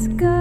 Yes,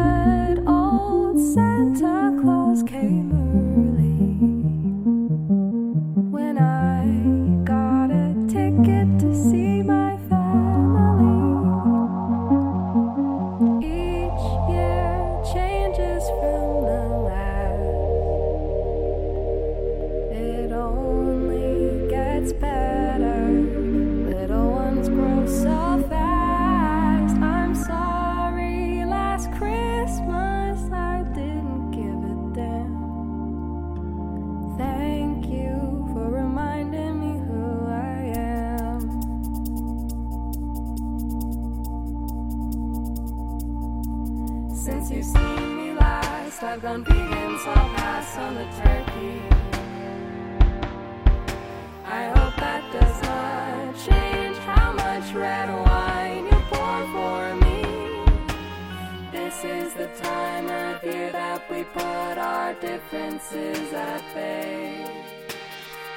Since you've seen me last, I've gone vegan, so I'll pass on the turkey. I hope that does not change how much red wine you pour for me. This is the time of year that we put our differences at bay.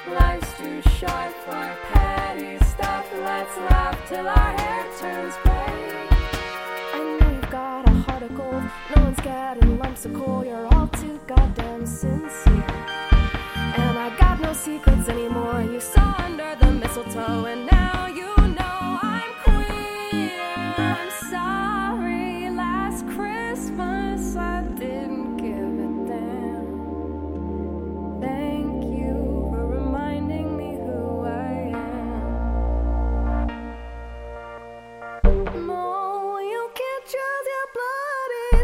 Life's too short for petty stuff. Let's laugh till our hair turns gray. No one's getting lumps of coal. You're all too goddamn sincere. And I got no secrets anymore. You saw under the mistletoe, and